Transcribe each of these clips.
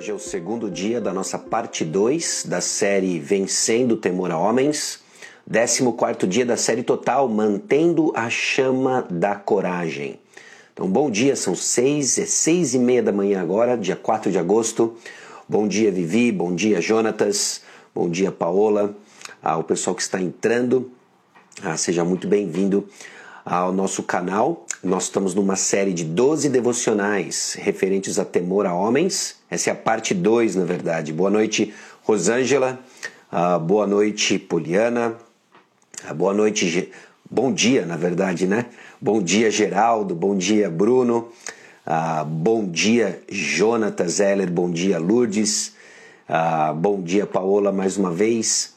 Hoje é o segundo dia da nossa parte 2 da série Vencendo o Temor a Homens, 14 dia da série total Mantendo a Chama da Coragem. Então, bom dia, são seis, é seis e meia da manhã agora, dia 4 de agosto. Bom dia, Vivi, bom dia, Jonatas, bom dia, Paola, ao pessoal que está entrando, ah, seja muito bem-vindo ao nosso canal. Nós estamos numa série de 12 devocionais referentes a temor a homens. Essa é a parte 2, na verdade. Boa noite, Rosângela. Uh, boa noite, Poliana. Uh, boa noite, bom dia, na verdade, né? Bom dia, Geraldo. Bom dia, Bruno. Uh, bom dia, Jonatas Zeller. Bom dia, Lourdes. bom dia, Paola, mais uma vez.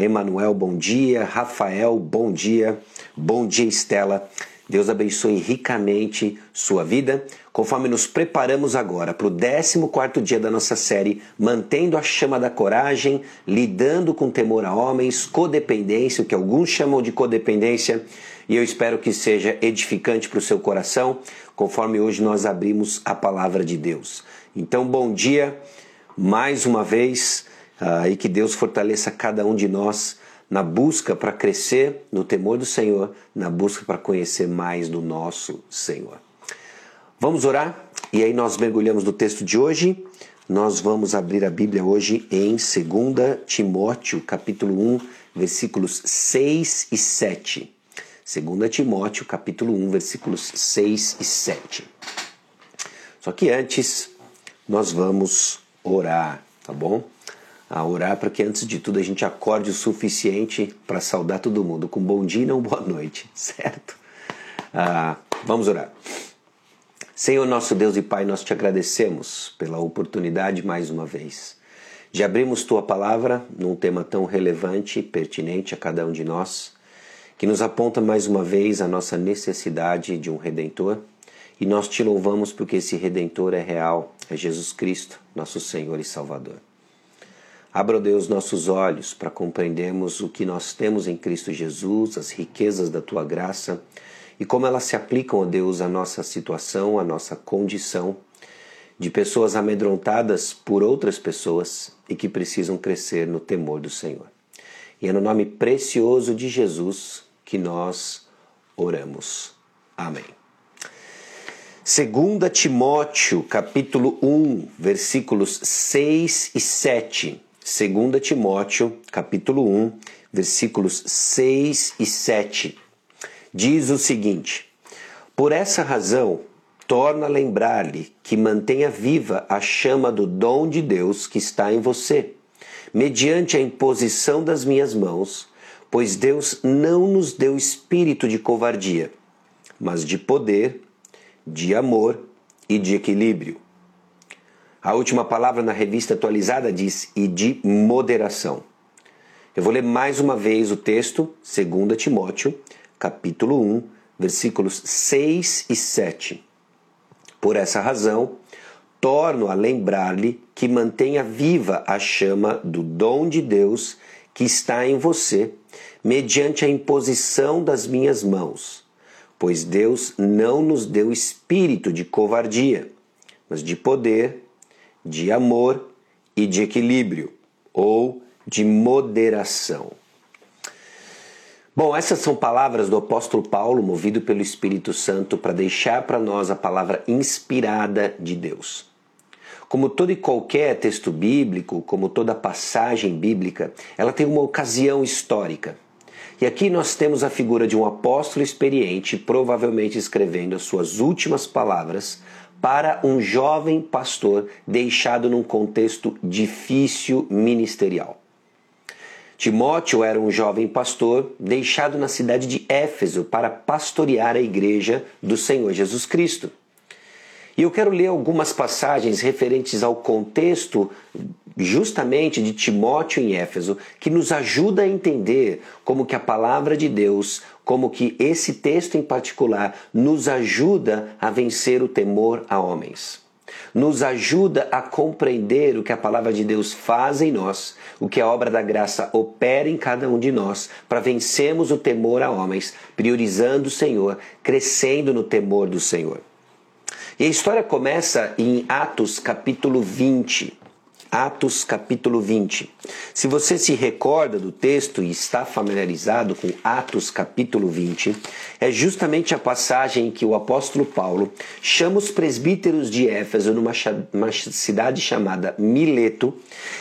Emanuel, bom dia. Rafael, bom dia. Bom dia, Estela. Deus abençoe ricamente sua vida, conforme nos preparamos agora para o 14 dia da nossa série, mantendo a chama da coragem, lidando com temor a homens, codependência, o que alguns chamam de codependência, e eu espero que seja edificante para o seu coração, conforme hoje nós abrimos a palavra de Deus. Então, bom dia mais uma vez, uh, e que Deus fortaleça cada um de nós na busca para crescer no temor do Senhor, na busca para conhecer mais do nosso Senhor. Vamos orar? E aí nós mergulhamos no texto de hoje. Nós vamos abrir a Bíblia hoje em 2 Timóteo, capítulo 1, versículos 6 e 7. 2 Timóteo, capítulo 1, versículos 6 e 7. Só que antes, nós vamos orar, tá bom? A orar para que antes de tudo a gente acorde o suficiente para saudar todo mundo com bom dia e não boa noite, certo? Ah, vamos orar. Senhor nosso Deus e Pai, nós te agradecemos pela oportunidade mais uma vez de abrirmos tua palavra num tema tão relevante e pertinente a cada um de nós, que nos aponta mais uma vez a nossa necessidade de um redentor. E nós te louvamos porque esse redentor é real, é Jesus Cristo, nosso Senhor e Salvador. Abra, Deus, nossos olhos para compreendermos o que nós temos em Cristo Jesus, as riquezas da tua graça e como elas se aplicam, ó Deus, à nossa situação, à nossa condição de pessoas amedrontadas por outras pessoas e que precisam crescer no temor do Senhor. E é no nome precioso de Jesus que nós oramos. Amém. 2 Timóteo, capítulo 1, versículos 6 e 7 2 Timóteo, capítulo 1, versículos 6 e 7. Diz o seguinte: Por essa razão, torna a lembrar-lhe que mantenha viva a chama do dom de Deus que está em você, mediante a imposição das minhas mãos, pois Deus não nos deu espírito de covardia, mas de poder, de amor e de equilíbrio. A última palavra na revista atualizada diz e de moderação. Eu vou ler mais uma vez o texto, 2 Timóteo, capítulo 1, versículos 6 e 7. Por essa razão, torno a lembrar-lhe que mantenha viva a chama do dom de Deus que está em você, mediante a imposição das minhas mãos. Pois Deus não nos deu espírito de covardia, mas de poder, de amor e de equilíbrio, ou de moderação. Bom, essas são palavras do apóstolo Paulo, movido pelo Espírito Santo, para deixar para nós a palavra inspirada de Deus. Como todo e qualquer texto bíblico, como toda passagem bíblica, ela tem uma ocasião histórica. E aqui nós temos a figura de um apóstolo experiente, provavelmente escrevendo as suas últimas palavras para um jovem pastor deixado num contexto difícil ministerial. Timóteo era um jovem pastor deixado na cidade de Éfeso para pastorear a igreja do Senhor Jesus Cristo. E eu quero ler algumas passagens referentes ao contexto justamente de Timóteo em Éfeso, que nos ajuda a entender como que a palavra de Deus, como que esse texto em particular nos ajuda a vencer o temor a homens. Nos ajuda a compreender o que a palavra de Deus faz em nós, o que a obra da graça opera em cada um de nós, para vencermos o temor a homens, priorizando o Senhor, crescendo no temor do Senhor. E a história começa em Atos capítulo 20. Atos capítulo 20. Se você se recorda do texto e está familiarizado com Atos capítulo 20, é justamente a passagem em que o apóstolo Paulo chama os presbíteros de Éfeso numa uma cidade chamada Mileto,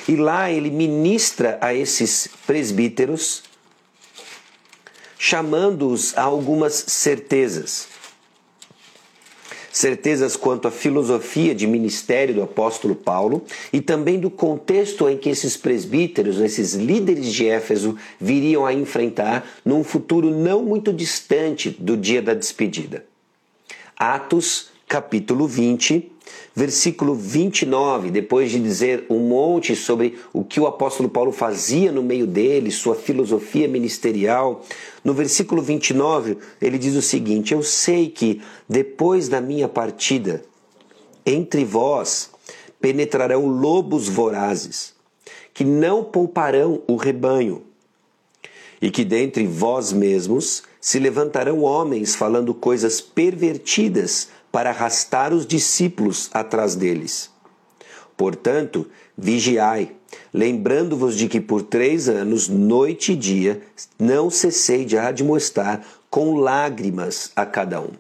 e lá ele ministra a esses presbíteros chamando-os a algumas certezas certezas quanto à filosofia de ministério do apóstolo Paulo e também do contexto em que esses presbíteros, esses líderes de Éfeso, viriam a enfrentar num futuro não muito distante do dia da despedida. Atos, capítulo 20, versículo 29, depois de dizer um monte sobre o que o apóstolo Paulo fazia no meio dele, sua filosofia ministerial, no versículo 29 ele diz o seguinte: Eu sei que depois da minha partida, entre vós penetrarão lobos vorazes, que não pouparão o rebanho, e que dentre vós mesmos se levantarão homens falando coisas pervertidas para arrastar os discípulos atrás deles. Portanto, vigiai, lembrando-vos de que por três anos, noite e dia, não cessei de admoestar com lágrimas a cada um.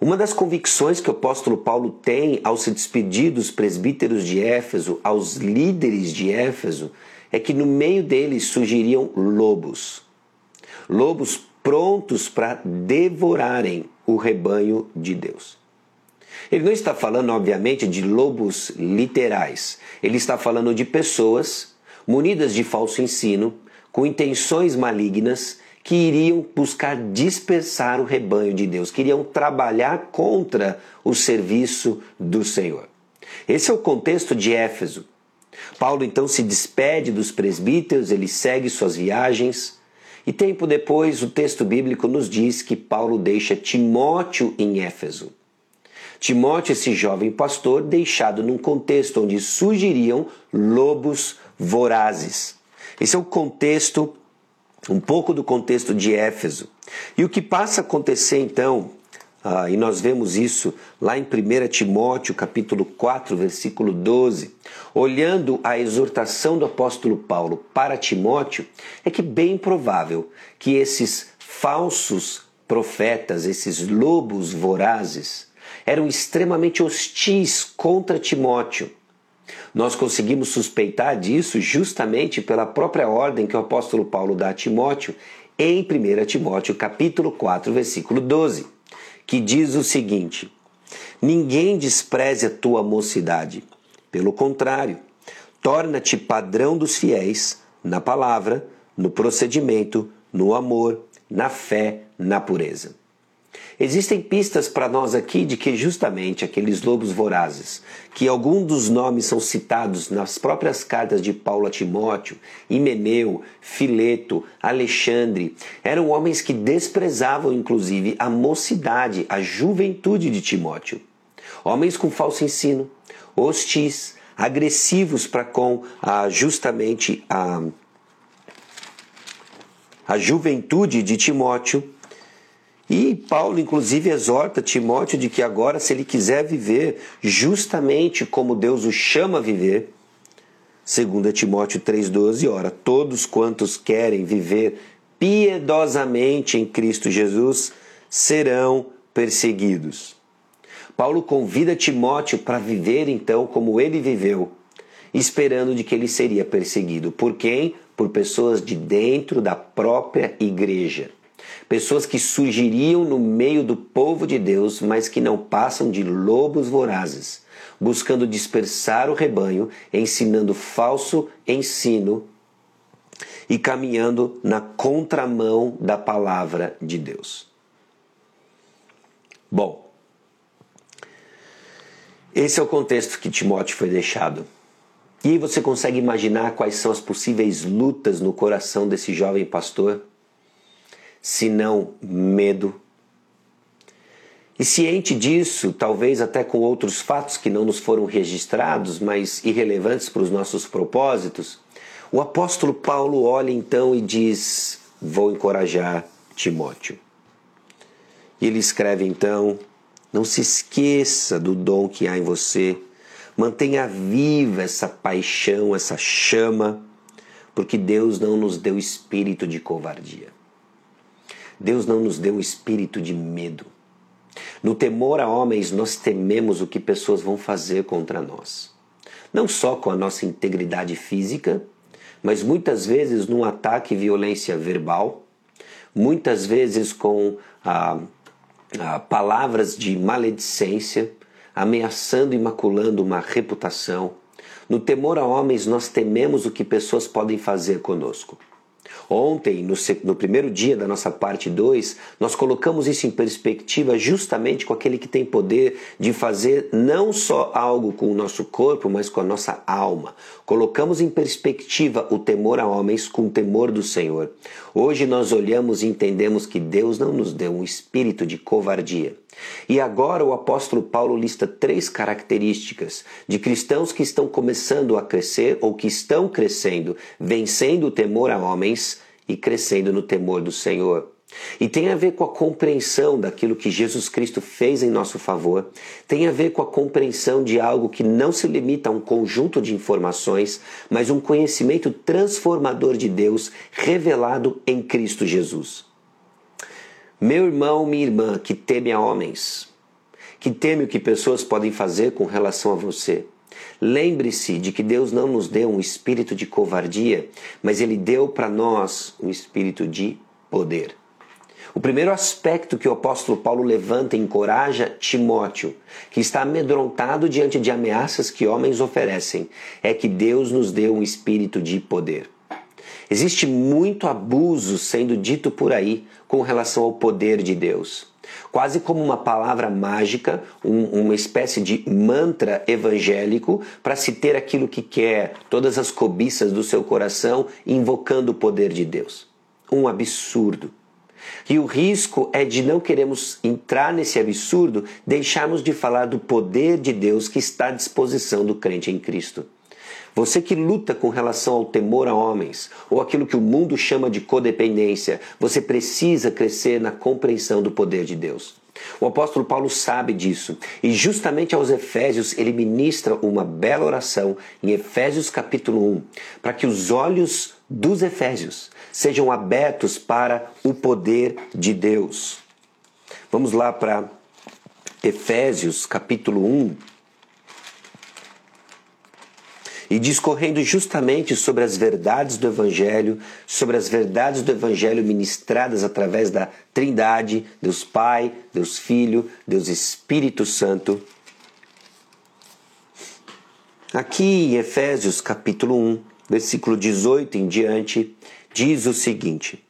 Uma das convicções que o apóstolo Paulo tem ao se despedir dos presbíteros de Éfeso, aos líderes de Éfeso, é que no meio deles surgiriam lobos. Lobos prontos para devorarem o rebanho de Deus. Ele não está falando, obviamente, de lobos literais. Ele está falando de pessoas munidas de falso ensino, com intenções malignas, que iriam buscar dispersar o rebanho de Deus, queriam trabalhar contra o serviço do Senhor. Esse é o contexto de Éfeso. Paulo então se despede dos presbíteros, ele segue suas viagens, e tempo depois, o texto bíblico nos diz que Paulo deixa Timóteo em Éfeso. Timóteo, esse jovem pastor, deixado num contexto onde surgiriam lobos vorazes. Esse é o contexto, um pouco do contexto de Éfeso. E o que passa a acontecer então ah, e nós vemos isso lá em 1 Timóteo, capítulo 4, versículo 12. Olhando a exortação do apóstolo Paulo para Timóteo, é que bem provável que esses falsos profetas, esses lobos vorazes, eram extremamente hostis contra Timóteo. Nós conseguimos suspeitar disso justamente pela própria ordem que o apóstolo Paulo dá a Timóteo em 1 Timóteo capítulo 4, versículo 12 que diz o seguinte: Ninguém despreze a tua mocidade. Pelo contrário, torna-te padrão dos fiéis na palavra, no procedimento, no amor, na fé, na pureza. Existem pistas para nós aqui de que justamente aqueles lobos vorazes, que alguns dos nomes são citados nas próprias cartas de Paulo a Timóteo, Himeneu, Fileto, Alexandre, eram homens que desprezavam inclusive a mocidade, a juventude de Timóteo. Homens com falso ensino, hostis, agressivos para com a, justamente a, a juventude de Timóteo e Paulo, inclusive, exorta Timóteo de que agora, se ele quiser viver justamente como Deus o chama a viver, segundo Timóteo 3,12, ora, todos quantos querem viver piedosamente em Cristo Jesus serão perseguidos. Paulo convida Timóteo para viver então como ele viveu, esperando de que ele seria perseguido. Por quem? Por pessoas de dentro da própria igreja pessoas que surgiriam no meio do povo de Deus, mas que não passam de lobos vorazes, buscando dispersar o rebanho, ensinando falso ensino e caminhando na contramão da palavra de Deus. Bom, esse é o contexto que Timóteo foi deixado. E você consegue imaginar quais são as possíveis lutas no coração desse jovem pastor? Senão medo. E ciente disso, talvez até com outros fatos que não nos foram registrados, mas irrelevantes para os nossos propósitos, o apóstolo Paulo olha então e diz: Vou encorajar Timóteo. E ele escreve então Não se esqueça do dom que há em você. Mantenha viva essa paixão, essa chama, porque Deus não nos deu espírito de covardia. Deus não nos deu espírito de medo. No temor a homens, nós tememos o que pessoas vão fazer contra nós. Não só com a nossa integridade física, mas muitas vezes num ataque e violência verbal, muitas vezes com ah, ah, palavras de maledicência, ameaçando e maculando uma reputação. No temor a homens, nós tememos o que pessoas podem fazer conosco. Ontem, no, no, primeiro dia da nossa parte 2, nós colocamos isso em perspectiva justamente com aquele que tem poder de fazer não só algo com o nosso corpo, mas com a nossa alma. Colocamos em perspectiva o temor a homens com o temor do Senhor. Hoje nós olhamos e entendemos que Deus não nos deu um espírito de covardia. E agora o apóstolo Paulo lista três características de cristãos que estão começando a crescer ou que estão crescendo, vencendo o temor a homens e crescendo no temor do Senhor. E tem a ver com a compreensão daquilo que Jesus Cristo fez em nosso favor, tem a ver com a compreensão de algo que não se limita a um conjunto de informações, mas um conhecimento transformador de Deus revelado em Cristo Jesus. Meu irmão, minha irmã, que teme a homens, que teme o que pessoas podem fazer com relação a você, Lembre-se de que Deus não nos deu um espírito de covardia, mas Ele deu para nós um espírito de poder. O primeiro aspecto que o apóstolo Paulo levanta encoraja Timóteo, que está amedrontado diante de ameaças que homens oferecem, é que Deus nos deu um espírito de poder. Existe muito abuso sendo dito por aí com relação ao poder de Deus quase como uma palavra mágica, um, uma espécie de mantra evangélico para se ter aquilo que quer, todas as cobiças do seu coração, invocando o poder de Deus. Um absurdo. E o risco é de não queremos entrar nesse absurdo, deixarmos de falar do poder de Deus que está à disposição do crente em Cristo. Você que luta com relação ao temor a homens, ou aquilo que o mundo chama de codependência, você precisa crescer na compreensão do poder de Deus. O apóstolo Paulo sabe disso e justamente aos Efésios ele ministra uma bela oração em Efésios capítulo 1, para que os olhos dos Efésios sejam abertos para o poder de Deus. Vamos lá para Efésios capítulo 1, e discorrendo justamente sobre as verdades do Evangelho, sobre as verdades do Evangelho ministradas através da Trindade, Deus Pai, Deus Filho, Deus Espírito Santo. Aqui em Efésios capítulo 1, versículo 18 em diante, diz o seguinte: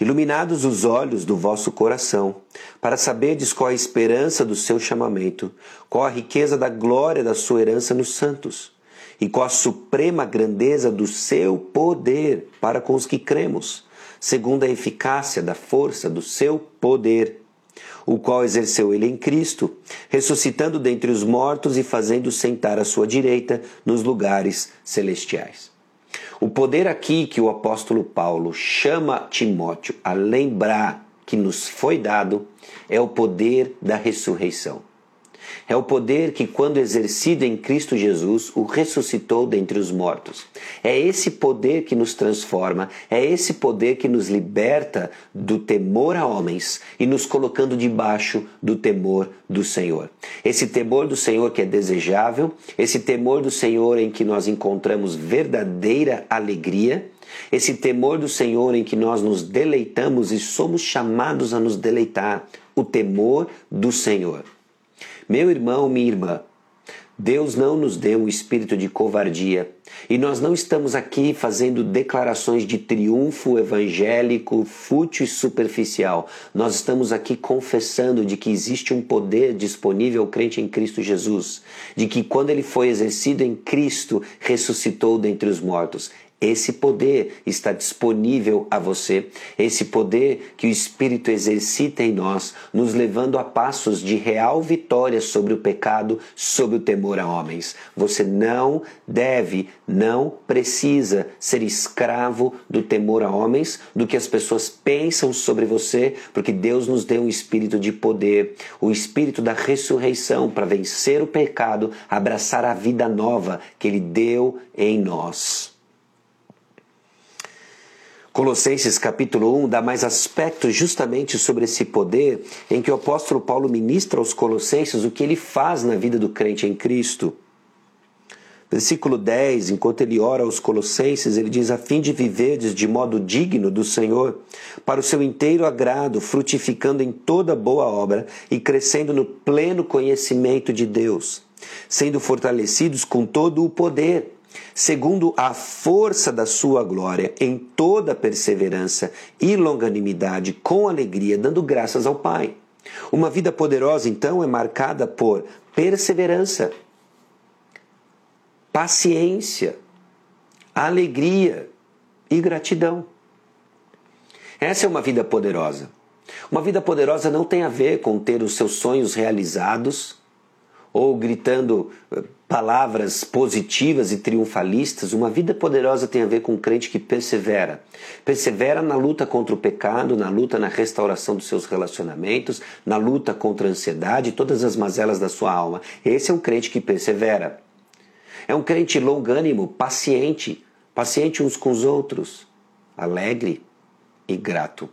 Iluminados os olhos do vosso coração, para saberdes qual a esperança do seu chamamento, qual a riqueza da glória da sua herança nos santos e com a suprema grandeza do seu poder para com os que cremos, segundo a eficácia da força do seu poder, o qual exerceu ele em Cristo, ressuscitando dentre os mortos e fazendo sentar à sua direita nos lugares celestiais. O poder aqui que o apóstolo Paulo chama Timóteo a lembrar que nos foi dado é o poder da ressurreição. É o poder que, quando exercido em Cristo Jesus, o ressuscitou dentre os mortos. É esse poder que nos transforma, é esse poder que nos liberta do temor a homens e nos colocando debaixo do temor do Senhor. Esse temor do Senhor que é desejável, esse temor do Senhor em que nós encontramos verdadeira alegria. Esse temor do Senhor em que nós nos deleitamos e somos chamados a nos deleitar, o temor do Senhor. Meu irmão, minha irmã, Deus não nos deu um espírito de covardia e nós não estamos aqui fazendo declarações de triunfo evangélico fútil e superficial. Nós estamos aqui confessando de que existe um poder disponível ao crente em Cristo Jesus, de que quando ele foi exercido em Cristo, ressuscitou dentre os mortos. Esse poder está disponível a você, esse poder que o Espírito exercita em nós, nos levando a passos de real vitória sobre o pecado, sobre o temor a homens. Você não deve, não precisa ser escravo do temor a homens, do que as pessoas pensam sobre você, porque Deus nos deu um espírito de poder, o espírito da ressurreição para vencer o pecado, abraçar a vida nova que Ele deu em nós. Colossenses capítulo 1 dá mais aspectos justamente sobre esse poder em que o apóstolo Paulo ministra aos colossenses o que ele faz na vida do crente em Cristo. Versículo 10, enquanto ele ora aos colossenses, ele diz: A fim de viverdes de modo digno do Senhor, para o seu inteiro agrado, frutificando em toda boa obra e crescendo no pleno conhecimento de Deus, sendo fortalecidos com todo o poder segundo a força da sua glória, em toda perseverança e longanimidade, com alegria, dando graças ao Pai. Uma vida poderosa, então, é marcada por perseverança, paciência, alegria e gratidão. Essa é uma vida poderosa. Uma vida poderosa não tem a ver com ter os seus sonhos realizados ou gritando eh, palavras positivas e triunfalistas, uma vida poderosa tem a ver com um crente que persevera. Persevera na luta contra o pecado, na luta na restauração dos seus relacionamentos, na luta contra a ansiedade todas as mazelas da sua alma. Esse é um crente que persevera. É um crente longânimo, paciente, paciente uns com os outros, alegre e grato.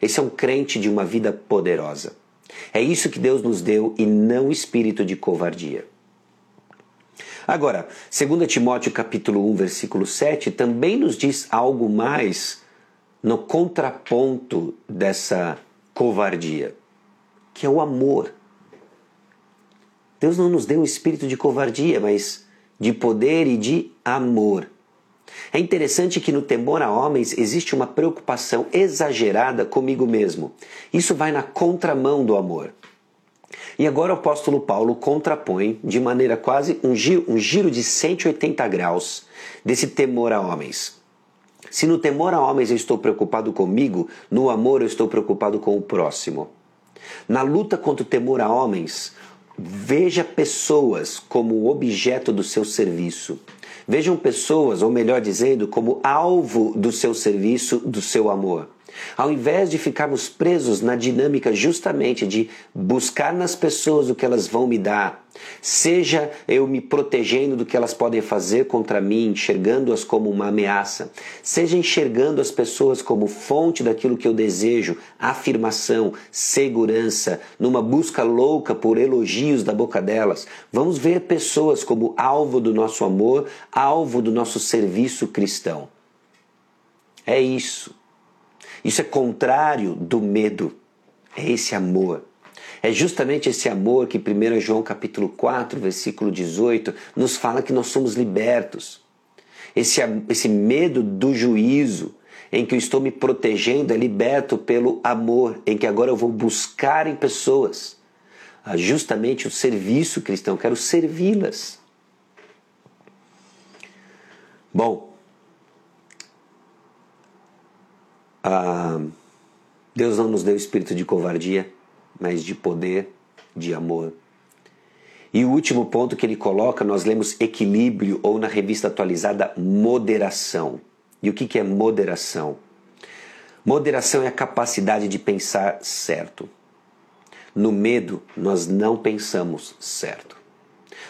Esse é um crente de uma vida poderosa. É isso que Deus nos deu e não espírito de covardia. Agora, 2 Timóteo capítulo 1, versículo 7 também nos diz algo mais no contraponto dessa covardia, que é o amor. Deus não nos deu um espírito de covardia, mas de poder e de amor. É interessante que no temor a homens existe uma preocupação exagerada comigo mesmo. Isso vai na contramão do amor. E agora o apóstolo Paulo contrapõe de maneira quase um giro, um giro de 180 graus desse temor a homens. Se no temor a homens eu estou preocupado comigo, no amor eu estou preocupado com o próximo. Na luta contra o temor a homens, veja pessoas como objeto do seu serviço. Vejam pessoas, ou melhor dizendo, como alvo do seu serviço, do seu amor. Ao invés de ficarmos presos na dinâmica justamente de buscar nas pessoas o que elas vão me dar, seja eu me protegendo do que elas podem fazer contra mim, enxergando-as como uma ameaça, seja enxergando as pessoas como fonte daquilo que eu desejo, afirmação, segurança, numa busca louca por elogios da boca delas, vamos ver pessoas como alvo do nosso amor, alvo do nosso serviço cristão. É isso. Isso é contrário do medo. É esse amor. É justamente esse amor que 1 João capítulo 4, versículo 18, nos fala que nós somos libertos. Esse, esse medo do juízo, em que eu estou me protegendo, é liberto pelo amor, em que agora eu vou buscar em pessoas ah, justamente o serviço cristão, quero servi-las. Bom, Ah, Deus não nos deu espírito de covardia, mas de poder, de amor. E o último ponto que ele coloca, nós lemos equilíbrio ou na revista atualizada moderação. E o que é moderação? Moderação é a capacidade de pensar certo. No medo, nós não pensamos certo.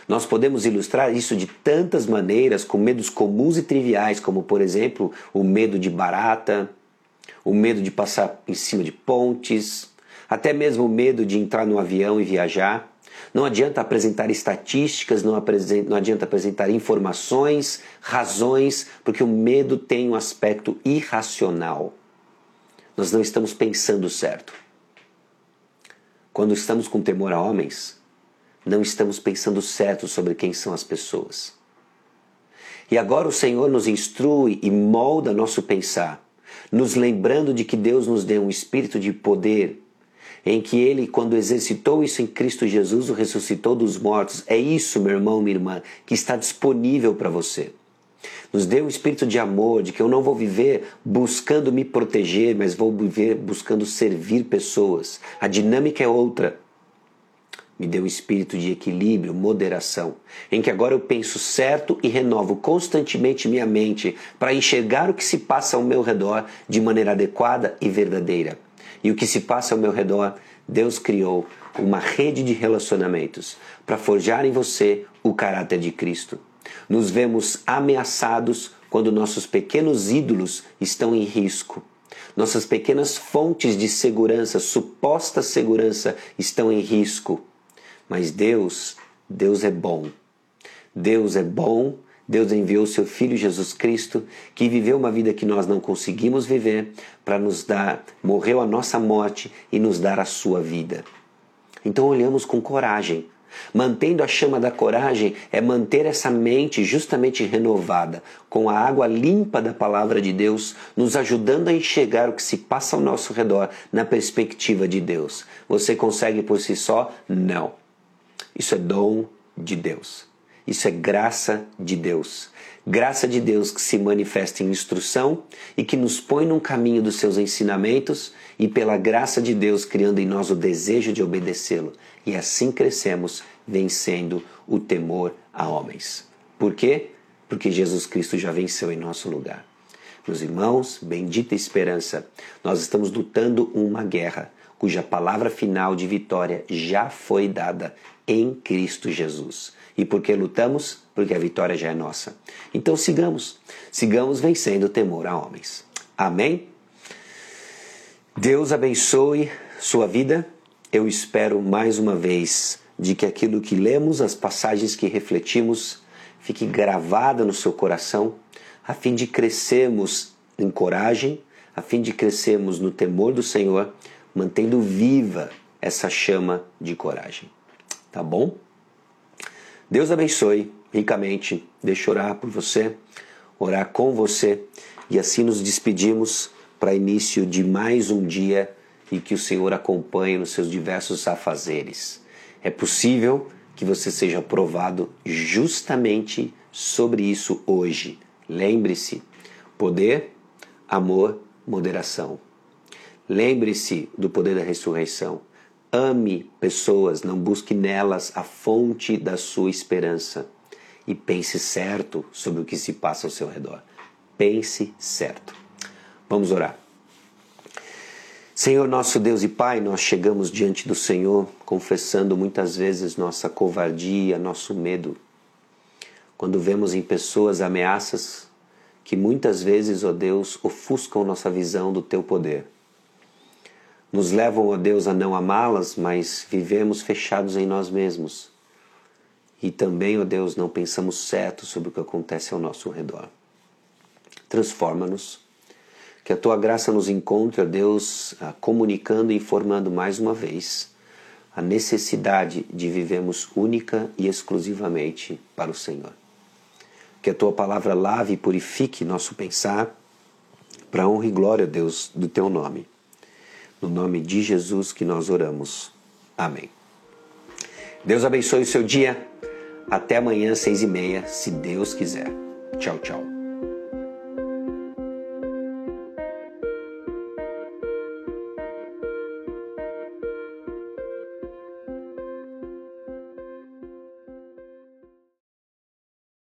Nós podemos ilustrar isso de tantas maneiras, com medos comuns e triviais, como por exemplo o medo de barata, o medo de passar em cima de pontes, até mesmo o medo de entrar no avião e viajar. Não adianta apresentar estatísticas, não, não adianta apresentar informações, razões, porque o medo tem um aspecto irracional. Nós não estamos pensando certo. Quando estamos com temor a homens, não estamos pensando certo sobre quem são as pessoas. E agora o Senhor nos instrui e molda nosso pensar nos lembrando de que Deus nos deu um espírito de poder, em que Ele, quando exercitou isso em Cristo Jesus, o ressuscitou dos mortos. É isso, meu irmão, minha irmã, que está disponível para você. Nos dê um espírito de amor, de que eu não vou viver buscando me proteger, mas vou viver buscando servir pessoas. A dinâmica é outra. Me dê um espírito de equilíbrio, moderação, em que agora eu penso certo e renovo constantemente minha mente para enxergar o que se passa ao meu redor de maneira adequada e verdadeira. E o que se passa ao meu redor, Deus criou uma rede de relacionamentos para forjar em você o caráter de Cristo. Nos vemos ameaçados quando nossos pequenos ídolos estão em risco. Nossas pequenas fontes de segurança, suposta segurança, estão em risco. Mas Deus, Deus é bom. Deus é bom. Deus enviou seu filho Jesus Cristo, que viveu uma vida que nós não conseguimos viver, para nos dar, morreu a nossa morte e nos dar a sua vida. Então olhamos com coragem. Mantendo a chama da coragem é manter essa mente justamente renovada, com a água limpa da palavra de Deus, nos ajudando a enxergar o que se passa ao nosso redor na perspectiva de Deus. Você consegue por si só? Não. Isso é dom de Deus. Isso é graça de Deus. Graça de Deus que se manifesta em instrução e que nos põe num caminho dos seus ensinamentos e pela graça de Deus criando em nós o desejo de obedecê-lo. E assim crescemos vencendo o temor a homens. Por quê? Porque Jesus Cristo já venceu em nosso lugar. Meus irmãos, bendita esperança, nós estamos lutando uma guerra cuja palavra final de vitória já foi dada em Cristo Jesus. E por que lutamos? Porque a vitória já é nossa. Então sigamos, sigamos vencendo o temor a homens. Amém? Deus abençoe sua vida. Eu espero mais uma vez de que aquilo que lemos, as passagens que refletimos, fique gravada no seu coração, a fim de crescermos em coragem, a fim de crescermos no temor do Senhor mantendo viva essa chama de coragem. Tá bom? Deus abençoe ricamente. Deixa orar por você, orar com você e assim nos despedimos para início de mais um dia e que o Senhor acompanhe nos seus diversos afazeres. É possível que você seja provado justamente sobre isso hoje. Lembre-se: poder, amor, moderação. Lembre-se do poder da ressurreição. Ame pessoas, não busque nelas a fonte da sua esperança. E pense certo sobre o que se passa ao seu redor. Pense certo. Vamos orar. Senhor nosso Deus e Pai, nós chegamos diante do Senhor confessando muitas vezes nossa covardia, nosso medo. Quando vemos em pessoas ameaças que muitas vezes, ó oh Deus, ofuscam nossa visão do teu poder nos levam, ó Deus, a não amá-las, mas vivemos fechados em nós mesmos. E também, ó Deus, não pensamos certo sobre o que acontece ao nosso redor. Transforma-nos. Que a tua graça nos encontre, ó Deus, comunicando e informando mais uma vez a necessidade de vivermos única e exclusivamente para o Senhor. Que a tua palavra lave e purifique nosso pensar, para honra e glória, Deus, do teu nome. No nome de Jesus que nós oramos. Amém. Deus abençoe o seu dia. Até amanhã, seis e meia, se Deus quiser. Tchau, tchau.